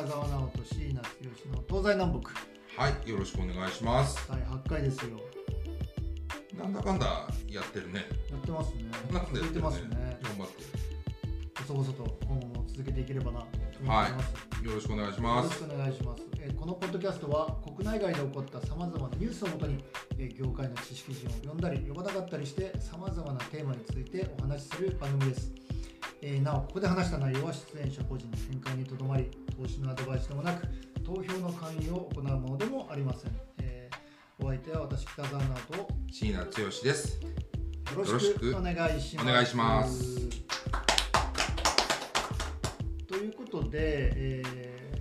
北沢直人椎名剛の東西南北はい、よろしくお願いします。第8回ですよなんだかんだやってるね。やってますねなんでやってますね頑張って細々と今後も続けていければなと思います、る。よろしくお願いしよます。ろしくお願いします、えーこのポッドキャストは国内外で起こったさまざまなニュースをもとに、えー業界の知識人を呼んだり呼ばなかったりしてさまざまなテーマについてお話しする番組です、えーなおここで話した内容は出演者個人の見解にとどまり投資のアドバイスでもなく投票の勧誘を行うものでもありません、えーお相手は私北澤直人を椎名剛です。よろしくお願いします。お願いしますということで、え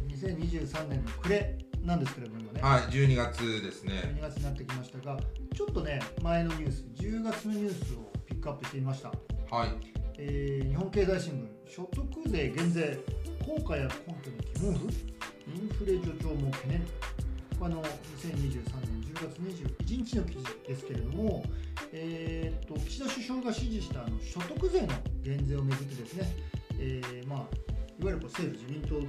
ー、2023年の暮れなんですけれども今ね、はい、12月ですね。12月になってきましたが、ちょっとね、前のニュース、10月のニュースをピックアップしてみました。はい、えー日本経済新聞、所得税減税、効果や根拠に疑問符、インフレ助長も懸念。これあの2023年10月21日の記事ですけれども、えー、と岸田首相が指示したあの所得税の減税をめぐってですね、えーまあ、いわゆる政府、自民党の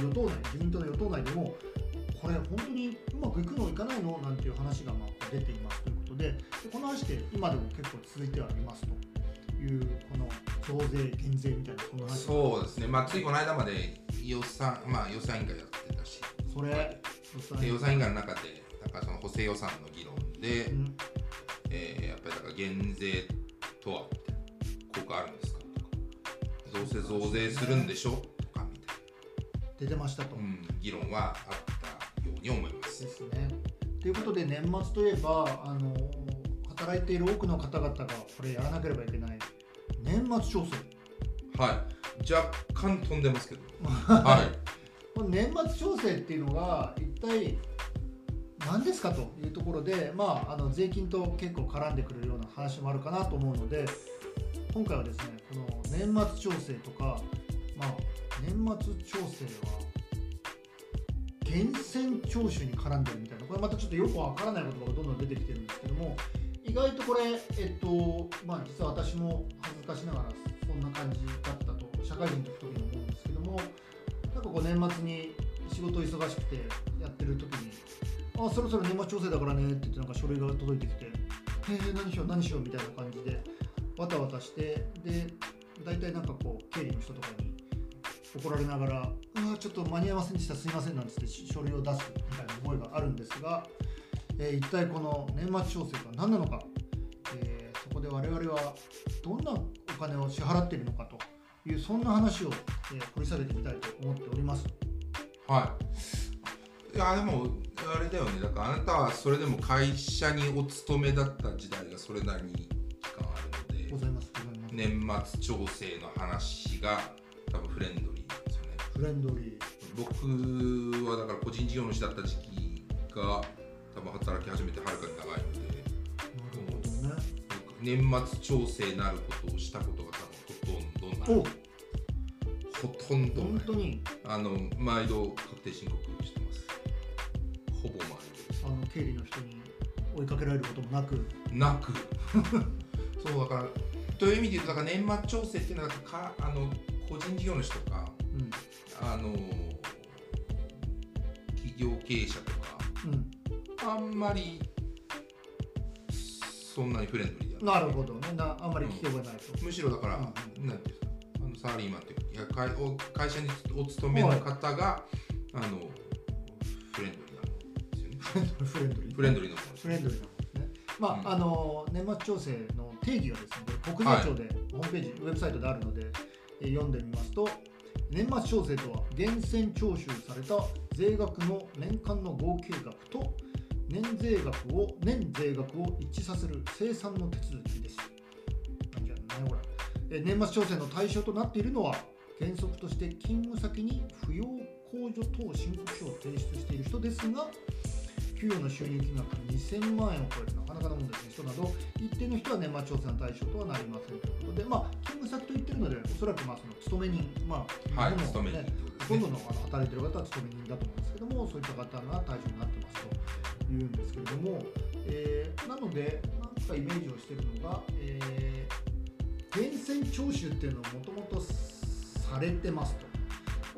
与党内、自民党の与党内でも、これ、本当にうまくいくの、いかないの？なんていう話がまあ出ていますということで、でこの話で今でも結構続いてはありますという、この増税、減税みたいな、そんな話そうですね。まあ、ついこの間まで予算、まあ、予算委員会やってたし、それ、で予算委員会の中で、なんかその補正予算の議論でう、んえーやっぱりだから減税とはみたいな効果あるんですかとか、どうせ増税するんでしょとかみたい出てましたと。な、うん、議論はあったように思います。ですね。ということで年末といえばあの働いている多くの方々がこれやらなければいけない年末調整。はい、若干飛んでますけど、はい。この年末調整っていうのが一体何ですかというところで、まあ、あの税金と結構絡んでくるような話もあるかなと思うので今回はですねこの年末調整とか、まあ、年末調整は源泉徴収に絡んでるみたいなこれまたちょっとよくわからない言葉がどんどん出てきてるんですけども意外とこれ、えっとまあ、実は私も恥ずかしながらそんな感じだったと社会人の時に思うんですけどもなんかこう年末に仕事忙しくてやってる時にあそろそろ年末調整だからねって言ってなんか書類が届いてきてへえ何しよう何しようみたいな感じでわたわたしてで大体なんかこう経理の人とかに怒られながら「あーちょっと間に合いませんでしたすいません」なんつって書類を出すみたいな覚えがあるんですが、えー一体この年末調整が何なのか、えーそこで我々はどんなお金を支払っているのかというそんな話を、えー掘り下げてみたいと思っております。はい。いやでもあれだよね。だからあなたはそれでも会社にお勤めだった時代がそれなりに期間あるので、ございますございます。年末調整の話が多分フレンドリーですよね。フレンドリー。僕はだから個人事業主だった時期が多分働き始めてはるかに長いので、なるほどね。年末調整なることをしたことが多分ほとんどない。ほとんどない。本当にあの毎度確定申告してます。ほぼ毎度です。あの経理の人に追いかけられることもなく、なくそうだからという意味で言うとだから年末調整っていうのはかあの個人事業主とかうんあの企業経営者とか、あんまりそんなにフレンドリーなるほどね。な、あんまり聞き覚えないと。むしろだから、うんなんていうんですかあのサラリーマンというかいや会お会社にお勤めの方が、あのフレンドリーなものですよね。フレンドリー。フレンドリーなフレンドリーなもんですね。まあ、うん。あの年末調整の定義はですね、国税庁で、ホームページ、ウェブサイトであるので、えー読んでみますと、年末調整とは、源泉徴収された税額の年間の合計額と、年税額を年税額を一致させる生産の手続きです。なんじゃないこれ。え年末調整の対象となっているのは、原則として勤務先に扶養控除等申告書を提出している人ですが、給与の収入金額が2000万円を超えるなかなかのもんですね。人など一定の人は年末調整の対象とはなりません。ということで、まあ、勤務先と言ってるのでおそらくまあその勤め人、まあはい勤め人ね。ほとんどのあの働いてる方は勤め人だと思うんですけどもそういった方が対象になってますというんですけれども、えーなのでなんかイメージをしているのが、えー源泉徴収っていうのはもともとされてますと。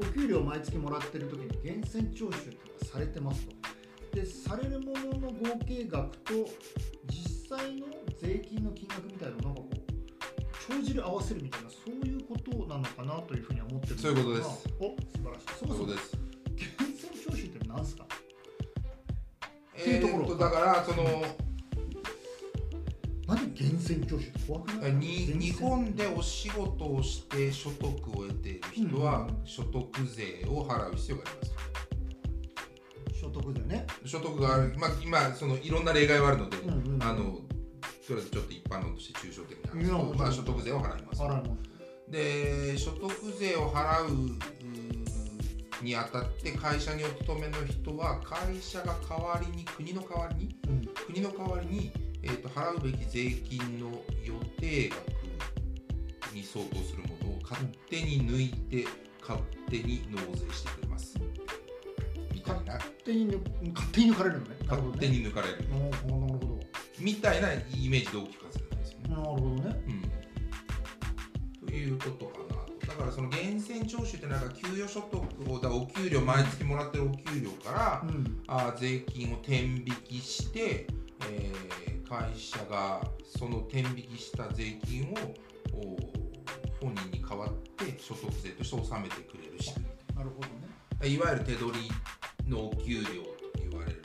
お給料毎月もらってる時に源泉徴収っていうのがされてますとでされるものの合計額と実際の税金の金額みたいなのをなんかこう帳尻合わせるみたいなそういうことなのかなというふうには思ってるんそういうことですお素晴らしいそもそもそうです源泉徴収って何すかえていうところーとだからその何源泉徴収って怖くないに日本でお仕事をして所得を得ている人は所得税を払う必要があります所得税ね。所得がある、まあ、今そのいろんな例外はあるので、うんうんうん。あのとりあえずちょっと一般論として抽象的な話と、まあ、所得税を払います払います。で所得税を払うにあたって会社にお勤めの人は会社が代わりに国の代わりにうん。国の代わりに、えー、と払うべき税金の予定額に相当するものを勝手に抜いて勝手に納税してくれますみたいな勝手に抜勝手に抜かれるのね。勝手ね。に抜かれる。なるほどなるほど。みたいなイメージで大きく外れないですよね。なるほどね。うん、ということかな。と。だからその源泉徴収ってなんか給与所得をだお給料毎月もらってるお給料から、うん。あー税金を天引きして、えー会社がその天引きした税金をお本人に代わって所得税として納めてくれる仕組み。なるほどね。いわゆる手取りのお給料と言われる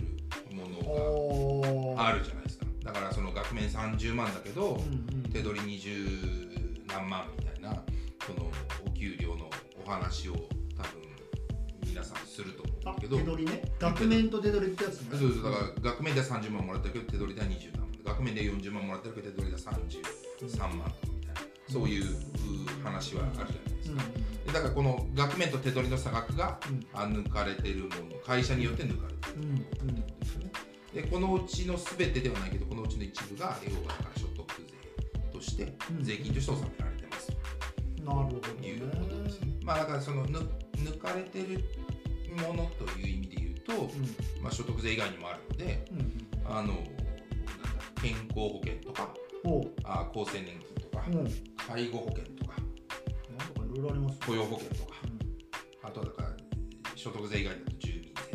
ものおがあるじゃないですか。だからその額面30万だけど、うんうん。手取り20何万みたいなそのお給料のお話を多分皆さんすると思うんあだけど。手取りね。額面と手取りってやつね。そうそうだから額面では30万もらってるけど手取りでは20何万額面で40万もらってるけど手取りでは33万とかみたいな。そういうう話はあるじゃないですうんか。でだからこの額面と手取りの差額がうん。あ抜かれてるもの会社によって抜かれてる。うんうんですよね。でこのうちの全てではないけどこのうちの一部が要はだから所得税としてうん。税金として納められてます。なるほどね。ということですね。まあだからその抜抜かれてるものという意味で言うと、まあ、所得税以外にもあるのでうん。うんあのなんだ健康保険とかあ厚生年金とかうん。介護保険とかいろいろありますね。雇用保険とか。うん。あとはだから所得税以外だと住民税とか。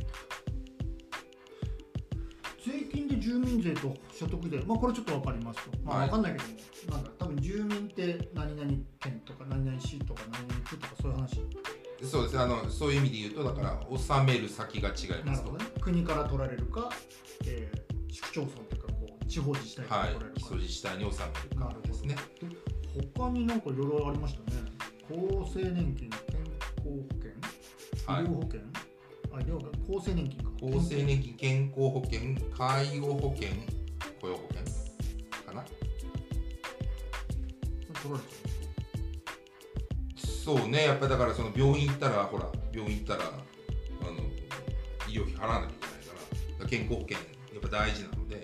税金で住民税と所得税、まあ、これちょっと分かりますと、まあ、はい。分かんないけども、なんだ多分住民って何々県とか何々市とか何々区とかそういう話。そうです。あのそういう意味で言うとだから納める先が違いますと。ね。国から取られるか、えー市区町村というかこう地方自治体からはい取られるか、基礎自治体に納めるからですね。他になんかいろいろありましたね厚生年金健康保険？はい。医療保険、あ医療保険。厚生年金か。厚生年金健康保険介護保険雇用保険かな。取られちそうねやっぱりだからその病院行ったらほら病院行ったらあの医療費払わなきゃいけないから健康保険やっぱ大事なので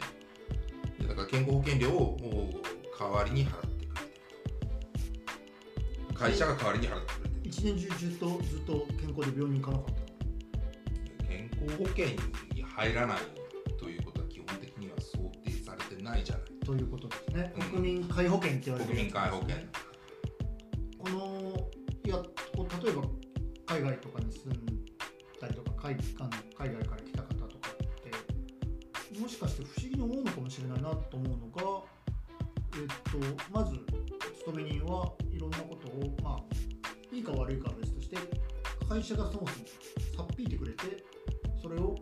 でだから健康保険料を代わりに払会社が代わりに払ってくれて一年中ずっとずっと健康で病院行かなかった。健康保険に入らないということは基本的には想定されてないじゃない。ということですね、うん。国民皆保険って言われて国民皆保険。このいやこう例えば海外とかに住んだりとか海外会社がそもそもさっぴいてくれてそれを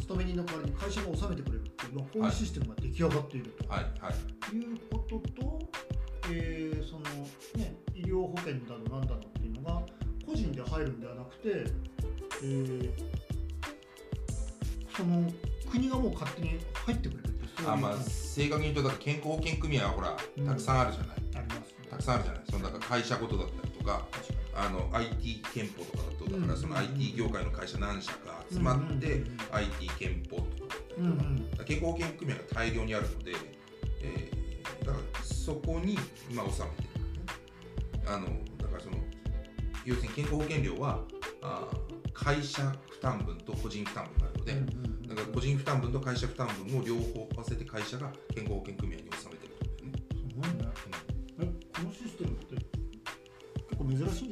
勤め人の代わりに会社が納めてくれるっていう、まあ、こういうシステムが出来上がっていると。はい。はい。いうことと、えーそのね、医療保険だのなんだのっていうのが個人で入るんではなくて、えーその国がもう勝手に入ってくれるってそういうあまあ正確に言うとだ健康保険組合はほらうんたくさんあるじゃない、ありますね。たくさんあるじゃない。そのだから会社ごとだったりとかあの IT 憲法とかだとだからそのうん。IT 業界の会社何社かに集まってうんうん IT 憲法とか健康保険組合が大量にあるので、えーだからそこに今納めてる、ね、あのだからその要するに健康保険料はあー会社負担分と個人負担分があるので、うんうんだから個人負担分と会社負担分を両方合わせて会社が健康保険組合に納めてるってことだよね。すごいね。えこのシステムって結構珍しいん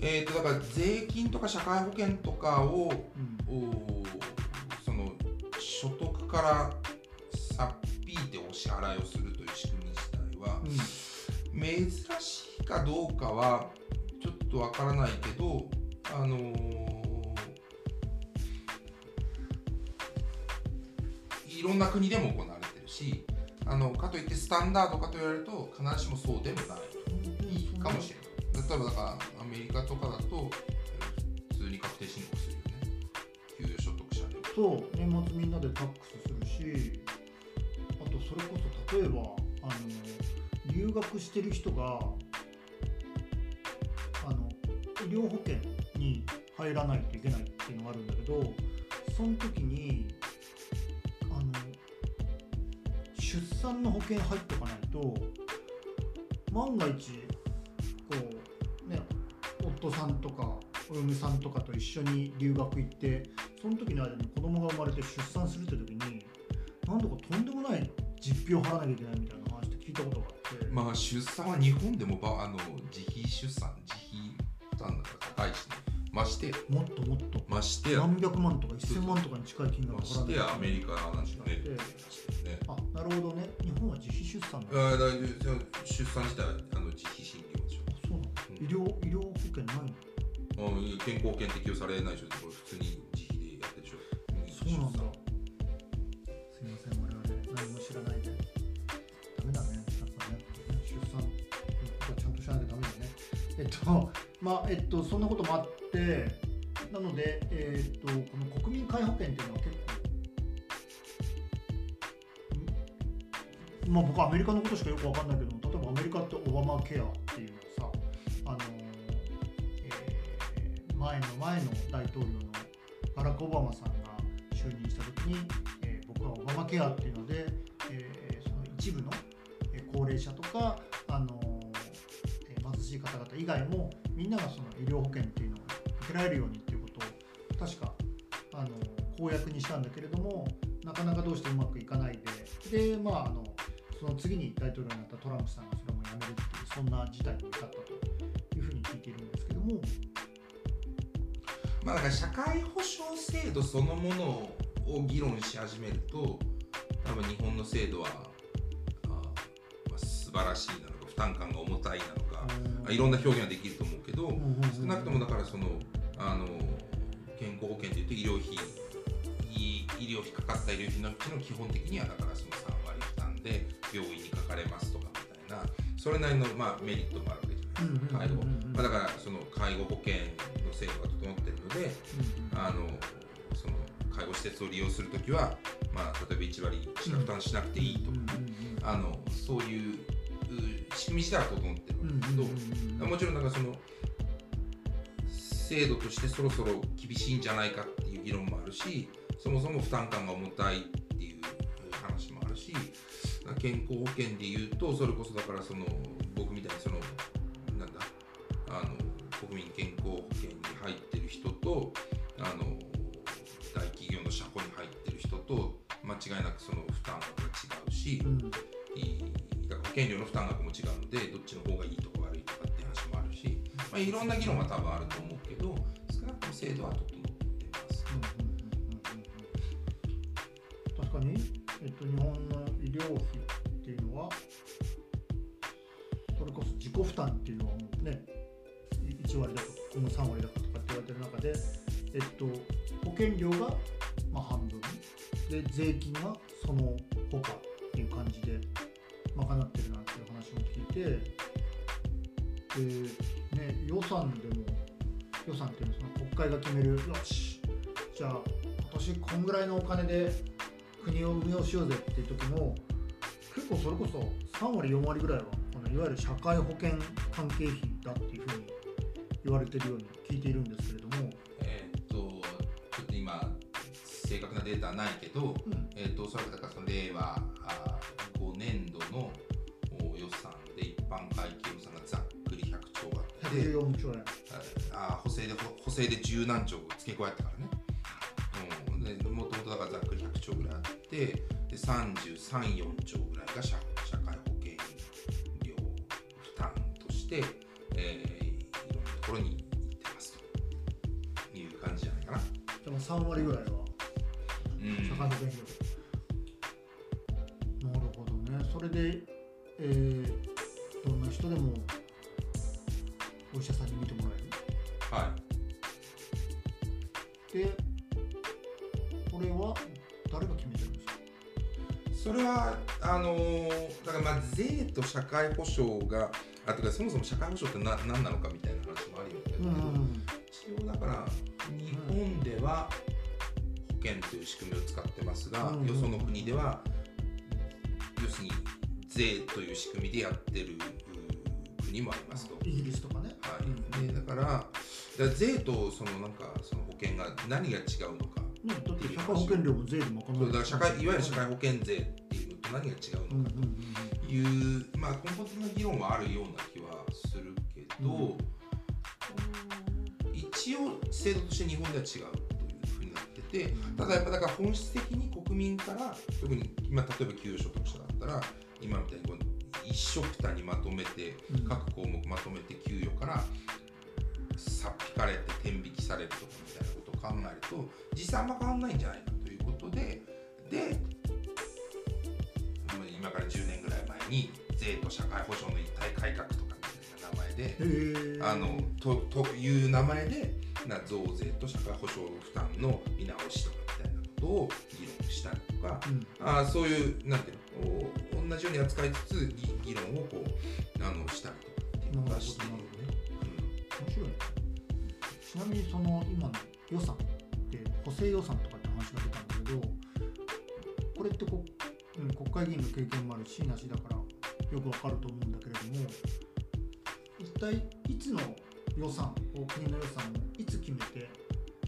えー、とだから税金とか社会保険とかをうん。おその所得からさっぴいてお支払いをするという仕組み自体は珍しいかどうかはちょっとわからないけどあのーいろんな国でも行われてるしあのかといってスタンダードかと言われると必ずしもそうでもないかもしれない例えばだからアメリカとかだと普通に確定申告するよね。給与所得者でそう。年末みんなでタックスするしあとそれこそ例えばあの留学してる人があの医療保険に入らないといけないっていうのがあるんだけどその時にあの出産の保険入っておかないと万が一夫さんとかお嫁さんとかと一緒に留学行ってその時の間に子供が生まれて出産するって時になんとかとんでもない実費を払わなきゃいけないみたいな話って聞いたことがあって、まあ出産は日本でもばあの自費出産自費負担だから高いしね。ましてもっともっと。ましてや。何百万とか1000万とかに近い金額ましてやアメリカなんですよね。あなるほどね。日本は自費出産だ。あだ出産自体健康保険適用されないでしょこれ普通に自費でやってるでしょそうなんだすみません我々何も知らないでダメだねやっぱね出産のことはちゃんとしないとダメだねえっとまあえっとそんなこともあって。なのでえっとこの国民皆保険って。いうのは結構まあ僕はアメリカのことしかよくわかんないけど例えばアメリカってオバマケアっていうのさあの、前の前の大統領のバラク・オバマさんが就任した時に、えー僕はオバマケアっていうので、えーその一部の高齢者とか、あのえー貧しい方々以外もみんながその医療保険っていうのを受けられるようにっていうことを確か、あの公約にしたんだけれどもなかなかどうしてうまくいかないでで、まあ、あのその次に大統領になったトランプさんがそれもやめるっていうそんな事態に至ったというふうに聞いているんですけども。まあだから社会保障制度そのものを議論し始めると多分日本の制度はあ、まあ、素晴らしいなのか負担感が重たいなのか、あいろんな表現はできると思うけど、少なくともだからそのあの健康保険でいうと医療費医医療費かかった医療費のうちの基本的にはだからその3割負担で病院にかかれますとかみたいなそれなりのまあメリットもある介護、まあ、だからその介護保険の制度が整ってるのであのその介護施設を利用するときは、まあ、例えば1割しか負担しなくていいとか、あのそういう仕組み自体は整ってるんだけど、もちろんなんかその制度としてそろそろ厳しいんじゃないかっていう議論もあるしそもそも負担感が重たいっていう話もあるし健康保険でいうとそれこそだからその僕みたいにその民健康保険に入ってる人とあの大企業の社保に入ってる人と間違いなくその負担額が違うし、いいだから保険料の負担額も違うのでどっちの方がいいとか悪いとかっていう話もあるし、まあ、いろんな議論は多分あると思うけど少なくとも制度は整ってます。確かに、えっと、日本の医療費っていうのはそれこそ自己負担っていうのは1割だとか今後3割だかとかって言われてる中で、えっと、保険料がま半分。で税金がその他っていう感じで賄ってるなんていう話も聞いてで、ね、予算でも予算っていうのはその国会が決める。よしじゃあ今年こんぐらいのお金で国を運用しようぜっていう時も結構それこそ3割4割ぐらいはこのいわゆる社会保険関係費だっていうふうに言われてるように聞いているんですけれども、えーっとちょっと今正確なデータはないけど、うん。えーっとおそらくだからその令和あ5年度のお予算で一般会計予算がざっくり100兆あって114兆円。あ補正で補補正で十何兆付け加えたからね、うん、でもともとだからざっくり100兆ぐらいあってで334兆ぐらいが社3割ぐらいは。うん。社会保険料、なるほどね。それで、えーどんな人でもお医者さんに見てもらえる？はでこれは誰が決めてるんですか？い、それはあのーだからまあ税と社会保障があとかそもそも社会保障ってな何なのかみたいな話もあるよね、一応だから日本では保険という仕組みを使ってますが、うんよその国では要するに税という仕組みでやってるう国もありますと。イギリスとかね。はい、でだからだから税とそのなんかその保険が何が違うのか。ね、だって社会保険料も税で賄そうだ社会いわゆる社会保保険税っていうのと何が違ううんのかという、まあ、根本的な議論はあるような気はするけど、うん。一応制度として日本では違うただやっぱだから本質的に国民から特に今例えば給与所得者だったら今みたいにこう一緒くたにまとめてうん。各項目まとめて給与からさっ引かれて天引きされるとかみたいなことを考えると実際あんま変わんないんじゃないかということでで今から10年ぐらい前に税と社会保障の一体改革とかみたいな名前であのとという名前でな増税と社会保障負担の見直しとかみたいなことを議論したりとかうん。あーそういうなんていうの同じように扱い。つつ議議論をこうあのしたりとかってい。うのはしてい。るよね。面白い。ねちなみにその今の予算って補正予算とかって話が出たんだけどこれってこ、うん、国会議員の経験もあるしなしだからよくわかると思うんだけれども一体い。つの予算を国の予算をいつ決めて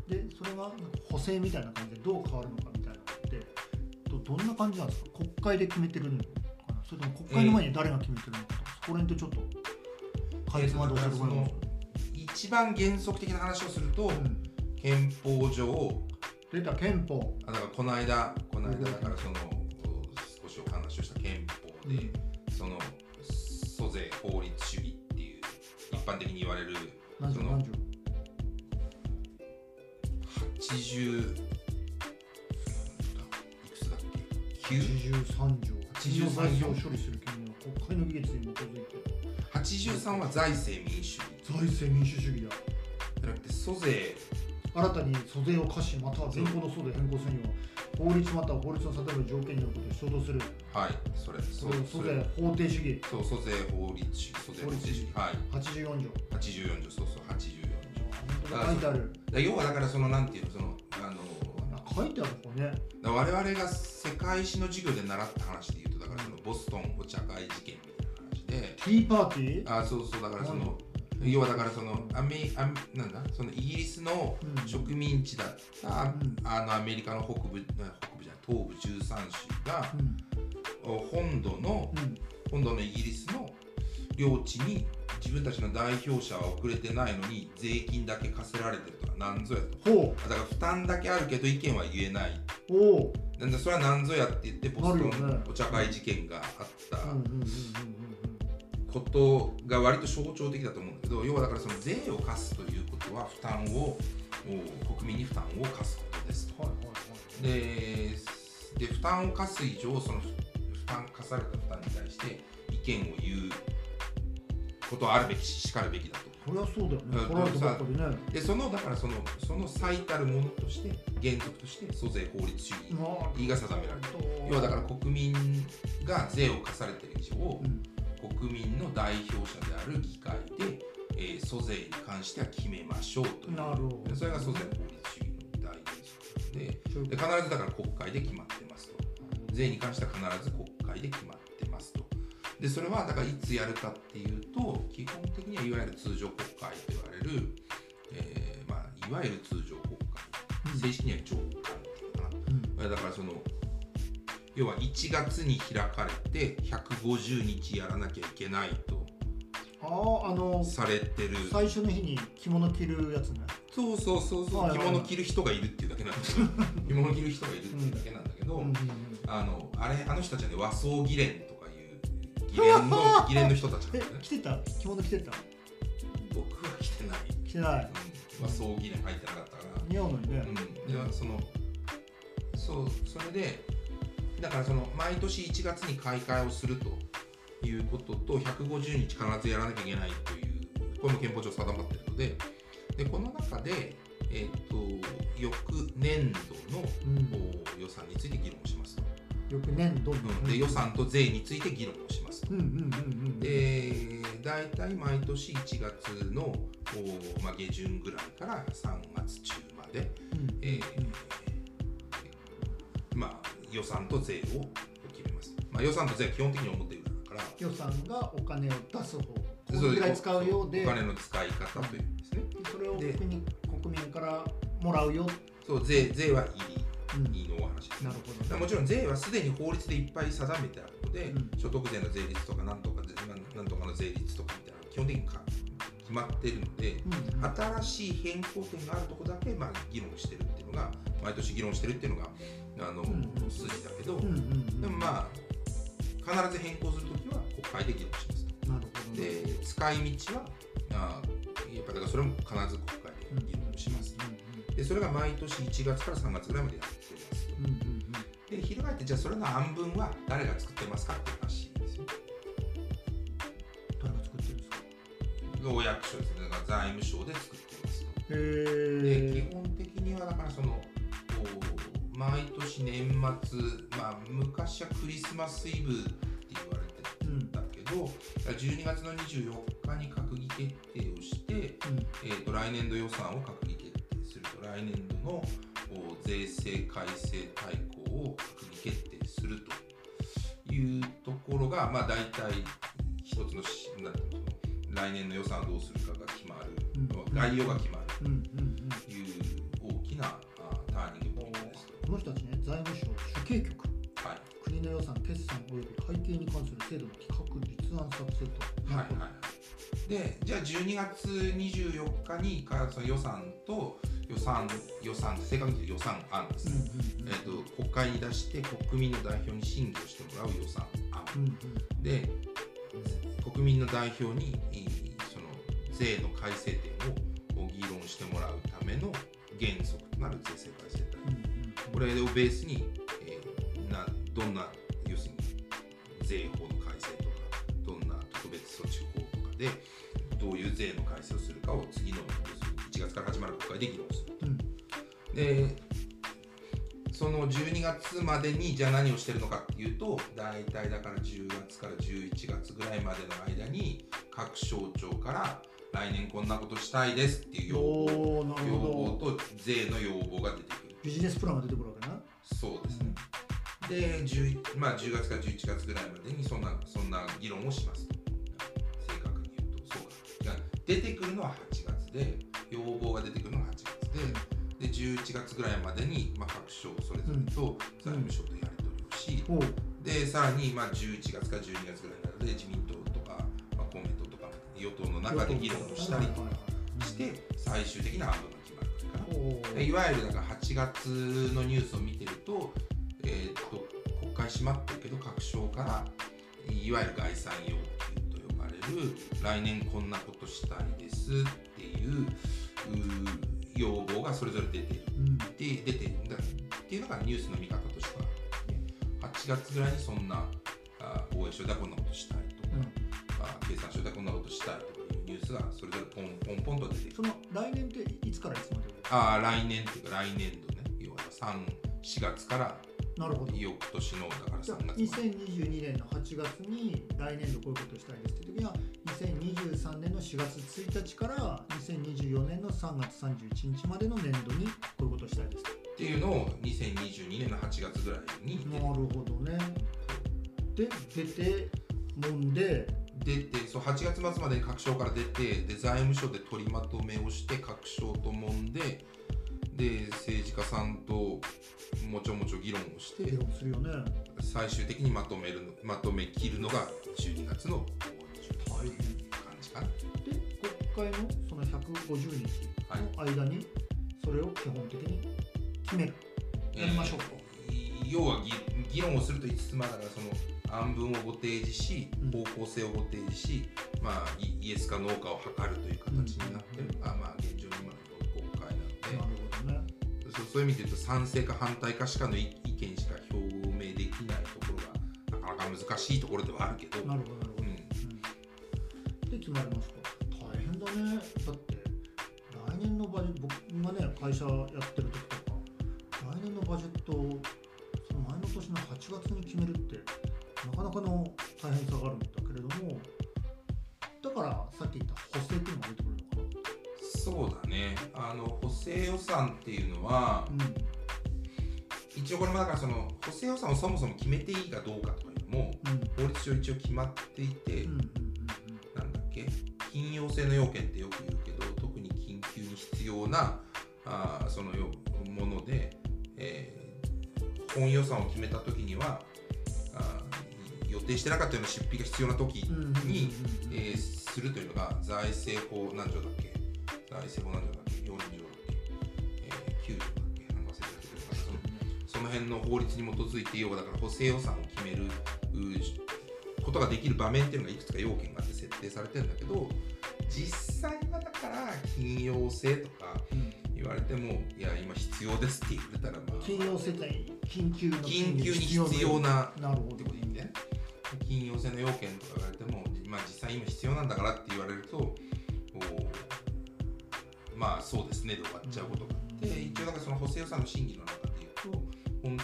でそれがなんか補正みたいな感じでどう変わるのかみたいなのってどどんな感じなんですか国会で決めてるのかなそれとも国会の前に誰が決めてるのかとか、そこら辺ってちょっとかいつまんで教えてもらえますか？一番原則的な話を。すると、うん憲法上出た憲法あだからこの間この間だからその少しお話をした憲法で、その租税法律主義っていう一般的に言われる何条何条80いくつだっけ？9 83条。83財政を処理する権利は国会の議決に基づいて。83は財政民主主義。財政民主主義だ。じゃなくて租税新たに租税を課しまたは現行の租税変更せんよう法律または法律の定める条件によることに相当する。はいそれそそううそれ。租税法定主義。そう租税法律主義。租税法律主義。はい。84条。84条そうそう84条。書いてある。だ要はだからそのなんていうのそのあの書いてあるここね。だ我々が世界史の授業で習った話で言うとだからそのボストンお茶会事件みたいな話で。ティーパーティー？あそうそうだからそのうん要はだからそのアメアメなんだ？そのイギリスのうん。植民地だった、うん。あのアメリカの北部北部じゃない東部13州が本土のうん。本土のイギリスの領地に自分たちの代表者は遅れてないのに税金だけ課せられてるとは何ぞやと。ほだから負担だけあるけど意見は言えない。う。おおなんでそれは何ぞやって言ってボストンお茶会事件があったことが割と象徴的だと思うんだけど要はだからその税を課すということは負担をお国民に負担を課すことですと。はいはいはい。でで負担を課す以上その負担課された負担に対して意見を言うことはあるべきししかるべきだと。それはそうだよね。うん。ね。でそのだからそのその最たるものとして原則として租税法律主義言が定められる。要はだから国民が税を課されている以上、うん国民の代表者である議会で、えー租税に関しては決めましょうという。なるほどでそれが租税法律主義の大原則でで必ずだから国会で決まってますと。税に関しては必ず国会で決まってますと。でそれはだからいつやるかっていうと基本的にはいわゆる通常国会と言われる、えーまあ、いわゆる通常国会。正式には上会っていうのかな。うん。だからその要は1月に開かれて150日やらなきゃいけないとあああのされてる。最初の日に着物着るやつね。そうそうそうそう、はいはいはい。着物着る人がいるっていうだけなんだけど。着物着る人がいるっていうだけなんだけど、うん。うんうんあのあれあの人たちはね和装議連とかいう議連の 議連の人たちなんえだよね。着てた？着物着てた？僕は着てない、着てない。うん、は総議連入ってなかったから、似合うのにね。うん、でそのそうそれでだからその毎年1月に開会をするということと150日必ずやらなきゃいけないというこれも憲法上定まっているのででこの中で、えー、と翌年度の、うん。お予算について議論をします。と、翌年度。うん。で予算と税について議論をします。で大体毎年1月の、おまあ、下旬ぐらいから3月中まで、うんえーまあ、予算と税を決めます、まあ、予算と税は基本的に表裏だから。予算がお金を出す方こそうのぐらい使うようで。お金の使い方というんですね。それをで国民国民からもらうよ、そう税税はうん。入りのお話です、なるほどもちろん税はすでに法律でいっぱい定めてあるので、うん。所得税の税率とかなんとか税なんとかの税率とかみたいな基本的にか決まっているので、うんうん。新しい変更点があるところだけ、まあ、議論してるっていうのが毎年議論してるっていうのがあの、うん筋だけど、でもまあ必ず変更するときは国会で議論しますと。なるほどねで使い道はあやっぱだからそれも必ず国会で議論します。でそれが毎年1月から3月ぐらいまでやってます。うんうんうんうんで翻ってじゃあそれの案文は誰が作ってますかっていう話ですよ。誰が作ってるんですか？お役所ですね。だから財務省で作ってますと。へでえ基本的にはだからそのこう毎年年末まあ昔はクリスマスイブって言われてうん。たけど12月の24日に閣議決定をして、えー、と来年度予算を閣議決定すると。来年度のお税制改正大綱を閣議決定するというところがまあ大体一つのしなんていうの来年の予算をどうするかが決まる、うん。概要が決まる。うん。うん。うん。という大きな財務省主計局。はい。国の予算決算および会計に関する制度の企画立案作成とはいはい、でじゃあ12月24日にかその予算と予算予算正確に言うと予算案です。うんね、うんうん。えー、と国会に出して国民の代表に審議をしてもらう予算案、うんうんで国民の代表にえーその税の改正点を議論してもらうための原則となる税制改正大うんうんこれをベースに、えーなどんな要するに税法の改正とかどんな特別措置法とかでどういう税の改正をするかを次の要するに1月から始まる国会で議論するうん。でその12月までにじゃあ何をしてるのかっていうと大体だから10月から11月ぐらいまでの間に各省庁から来年こんなことしたいですっていう要望。要望と税の要望が出てくるビジネスプランが出てくるわけな。そうですね。で、11, まあ、10月から11月ぐらいまでにそんなそんな議論をします。と。正確に言うと、そうか。いや出てくるのは8月で、要望が出てくるのは8月で、で11月ぐらいまでに、まあ、各省それぞれと財務省とやり取りをし、おう。でさらにまあ11月から12月ぐらいなので、自民党とか、まあ、公明党とか、与党の中で議論をしたりとかして、最終的な案文がいわゆるだから8月のニュースを見てると,、えー、と国会閉まってるけど各省からいわゆる概算要求と呼ばれる来年こんなことしたいですっていう要望がそれぞれ出てる。うん。で出てるんだっていうのがニュースの見方としては、ね、8月ぐらいにそんなあ防衛省ではこんなことしたいとか、あ経産省ではこんなことしたいとかニュースがそれぞれポンポンポンと出てその来年っていつからいつまでああ来年っていうか来年度ね。要は34月からなるほど。翌年のだからじゃあ3月まで。2022年の8月に来年度こういうことをしたいですっていう時には2023年の4月1日から2024年の3月31日までの年度にこういうことをしたいですって。いうのを2022年の8月ぐらいになるほどね。で出てもんで出てそう8月末までに各省から出てで財務省で取りまとめをして各省ともんでで政治家さんともちょもちょ議論をして議論するよね。最終的にまとめるのまとめきるのが12月の20大変感じかな。で国会のその150日の間にそれを基本的に決める、やりましょうと。えー要は議議論をすると言いつつまだからその案文をご提示しうん。方向性をご提示し、まあ、イイエスかノーかを図るという形になってる。のが、まあ、現状に今のこそういう意味で言うと賛成か反対かしかの意見しか表明できないところがなかなか難しいところではあるけど。なるほどなるほど、で決まりますか大変だね。だって来年のバジェット僕がね会社やってる時とか来年のバジェットをその前の年の8月に決めるって正予算っていうのはな一応これもだからその補正予算をそもそも決めていいかどうかとかいうのもうんうん法律上一応決まっていて、うんうんなんだっけ？緊要性の要件ってよく言うけど特に緊急に必要なあーそのよもので、えー本予算を決めた時にはあー予定してなかったような出費が必要な時うんうんうんうん。に、えーするというのが財政法何条だっけ？財政法何条辺の法律に基づいて要はだから補正予算を決めるうことができる場面っていうのがいくつか要件があって設定されてるんだけど実際はだから緊要性とかうん言われてもいや今必要ですって言われたらまあ金融世帯緊急の緊急に必要ななるほどってことでいいね。緊要性の要件とか言われても、まあ、実際今必要なんだからって言われるとまあそうですねで終わっちゃうことがあって、うん。一応だからその補正予算の審議の中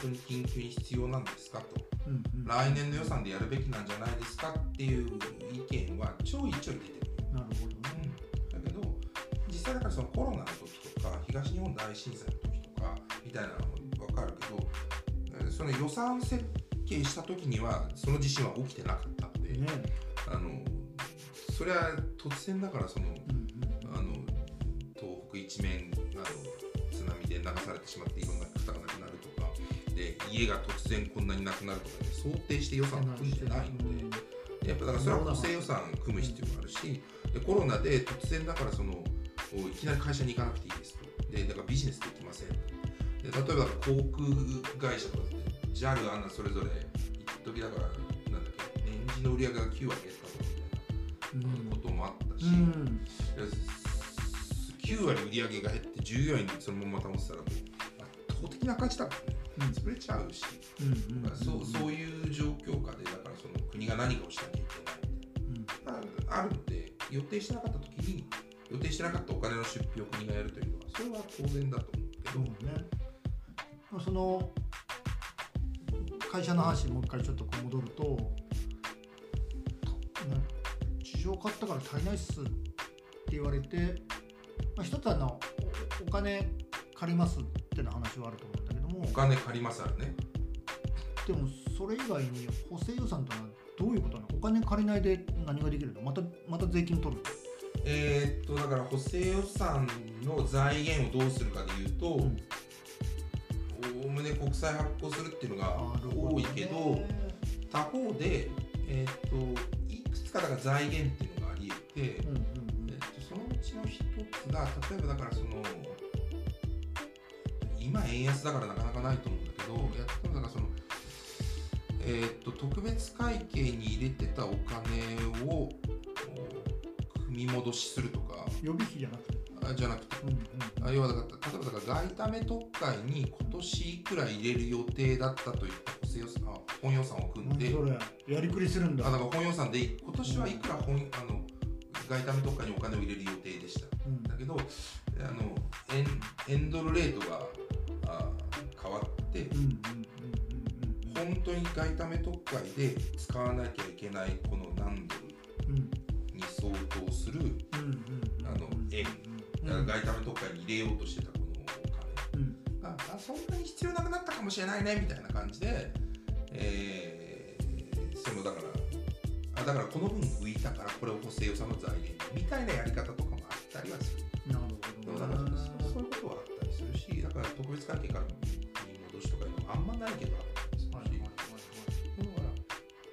当に緊急に必要なんですかと。うんうん。来年の予算でやるべきなんじゃないですかっていう意見はちょいちょい出てくる、なるほどね。だけど実際だからそのコロナの時とか東日本大震災の時とかみたいなのも分かるけどえーその予算設計した時にはその地震は起きてなかったので、ね。あのそれは突然だからそのうんうん。あの東北一面あの津波で流されてしまっていろんな方が亡くなるとかで家が突然こんなになくなるとか、ね、想定して予算を組んでないので。やっぱだからそれは補正予算組む必要があるしでコロナで突然だからそのおいきなり会社に行かなくていいですと。でだからビジネスできませんで例えば航空会社とか JAL あんなそれぞれ一時だからなんだっけ年次の売り上げが9割減ったみたいなこともあったし、うん。9割売り上げが減って従業員そのまま保ってたら圧倒的な赤字だからね。うん潰れちゃうし、そうそういう状況下でだからその国が何かをしなきゃいけない。みたいなうんああるので予定してなかった時に予定してなかったお金の出費を国がやるというのはそれは当然だと思うけど、ね。その会社の話にもう一回ちょっと戻るとね地上買ったから足りないっすって言われて、まあ、一つはあのおお金借りますっての話はあると思うんだけどもお金借りますあるね。でもそれ以外に補正予算とはどういうことなの？お金借りないで何ができるの？またまた税金取るえーっとだから補正予算の財源をどうするかでいうと、うん。おおむね国債発行するっていうのが多いけど他方で、えーっといくつかだから財源っていうのがあり得て、うんうんえっと、そのうちの一つが例えばだからその今円安だからなかなかないと思うんだけどや例えばだからそのえっと特別会計に入れてたお金をお組み戻しするとか。予備費じゃなくて、あじゃなくて。うんうん。あ要はだから例えばだから外為特会に今年いくら入れる予定だったといった補正予算あ本予算を組んで。やりくりするんだ。あだから本予算で今年はいくら本、あの外為特会にお金を入れる予定でした。うん。だけどあの円円ドルレートが本当に外為特会で使わなきゃいけないこの何ドルに相当するあの円うん。だから外為特会に入れようとしてたこのおうん。金があそんなに必要なくなったかもしれないねみたいな感じで、えーそのだからあだからこの分浮いたからこれを補正予算の財源にみたいなやり方とかもあったりはする。なるほどだからそうそういうことはあったりするしだから特別会計からあんまないけど。あるし、はいはいだか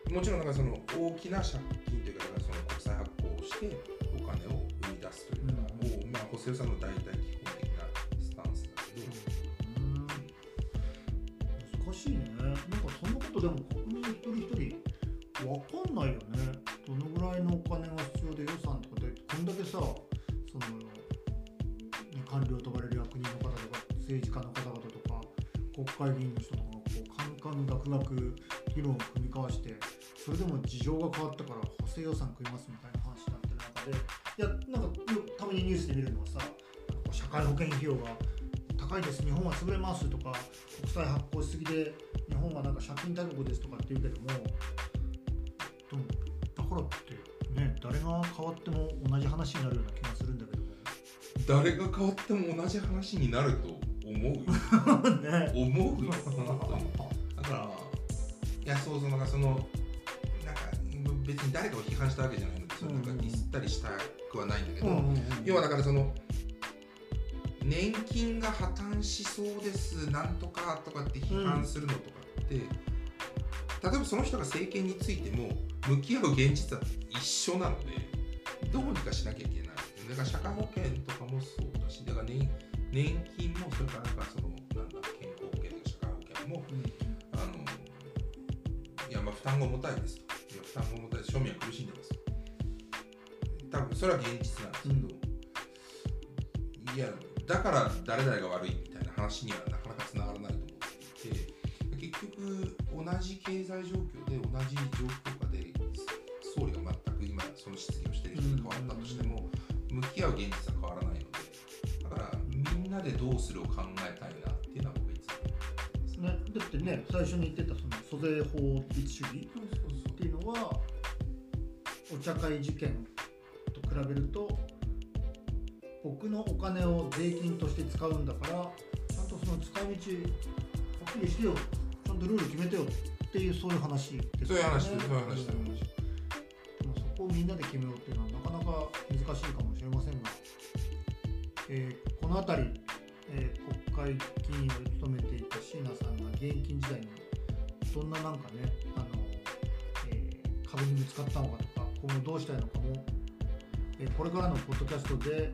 らもちろんなんかその大きな借金というかかその国債発行をしてお金を生み出すというの、もまあ補正予算の大体基本的なスタンスだけど、難しいねなんかそんなことでも国民一人一人分かんないよねンガクガク議論を組み交わしてそれでも事情が変わったから補正予算組みますみたいな話になってる中でいやなんかよたまにニュースで見るのはさ社会保険費用が高いです日本は潰れますとか国債発行しすぎで日本はなんか借金大国ですとかって言うけどもでもだからってね誰が変わっても同じ話になるような気がするんだけども。誰が変わっても同じ話になると思うよ。ね。思ういやそうそうなんかそのなんか別に誰かを批判したわけじゃないのでそのなんかディスったりしたくはないんだけど、要はだからその年金が破綻しそうですなんとかとかって批判するのとかって、例えばその人が政権についても向き合う現実は一緒なのでどうにかしなきゃいけない。だから社会保険とかもそうだしだから年年金もそれからなんかそのなんだ健康保険とか社会保険もあのいやまあ負担が重たいです。といや負担が重たい庶民は苦しんでます。多分それは現実なんですけど、いやだから誰々が悪いみたいな話にはなかなかつながらないと思っていて結局同じ経済状況で同じ状況下で総理が全く今その質疑をしている人に変わったとしても、向き合う現実は変わらないのでだからみんなでどうするを考えたいなっていうのは僕はいつもね、だってね最初に言ってたその租税法律主義っていうのはお茶会事件と比べると僕のお金を税金として使うんだからちゃんとその使い道はっきりしてよちゃんとルール決めてよっていうそういう話ですそういう話そういう話そういう話でもそこをみんなで決めようっていうのはなかなか難しいかもしれませんが、えーこの辺り、えー国会議員を務めていた椎名さんが現役時代にどんななんかねあの、えー壁にぶつかったのかとか今後どうしたいのかも、えーこれからのポッドキャストで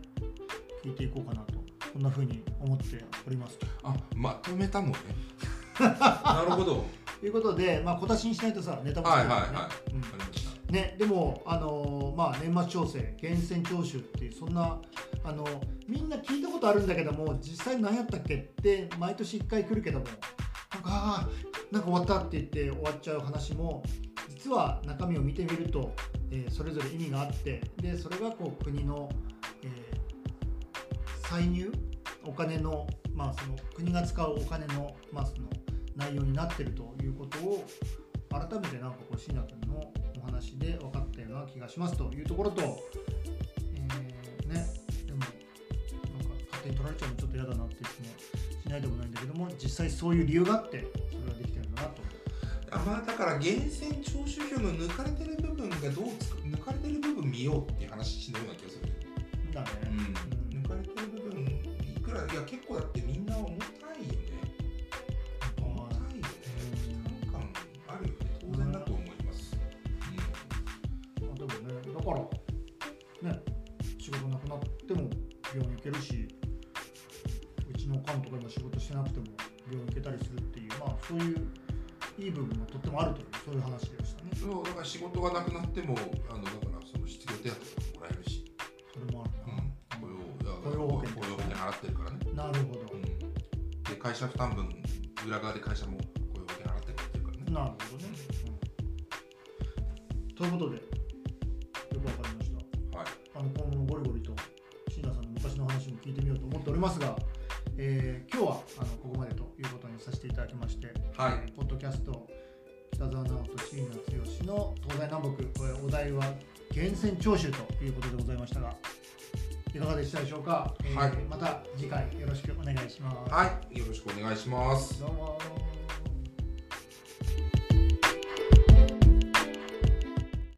聞いていこうかなとこんな風に思っております。あまとめたのね。なるほど。ということで、まあ、小出しにしないとさネタもはい作るからねはいはい。うん。わかりました。ね、でも、あのーまあ、年末調整源泉徴収っていうそんな、あのみんな聞いたことあるんだけども実際何やったっけって毎年1回来るけどもなんかなんか終わったって言って終わっちゃう話も実は中身を見てみると、えーそれぞれ意味があってでそれがこう国の、えー歳入お金の,、まあその国が使うお金の,、まあ、その内容になってるということを改めてなんかこう椎名君のお話で分かったような気がしますというところと、えーねでもなんか勝手に取られちゃうのちょっと嫌だなっていう気もしないでもないんだけども実際そういう理由があってそれができてるんだなと。あまあだから源泉徴収票の抜かれてる部分がどうつく抜かれてる部分見ようっていう話のような気がするだね、うん、抜かれてる部分いくらいや結構だってみんな重たいよね。重たいよね。負担感あるよね。当然だと思います、まあ、でもねだからね仕事なくなっても病院行けるししてなくても病院行けたりするっていうまあそういういい部分もとってもあるというそういう話でしたね。うん、そうだから仕事がなくなってもあのだからその失業手当もらえるし、それもあるうん、な、雇用雇用保険雇用保険払ってるからね、なるほど、うん、で会社負担分裏側で会社も源泉徴収ということでございましたがいかがでしたでしょうか、えーはい。また次回よろしくお願いします、はい。よろしくお願いします。どうも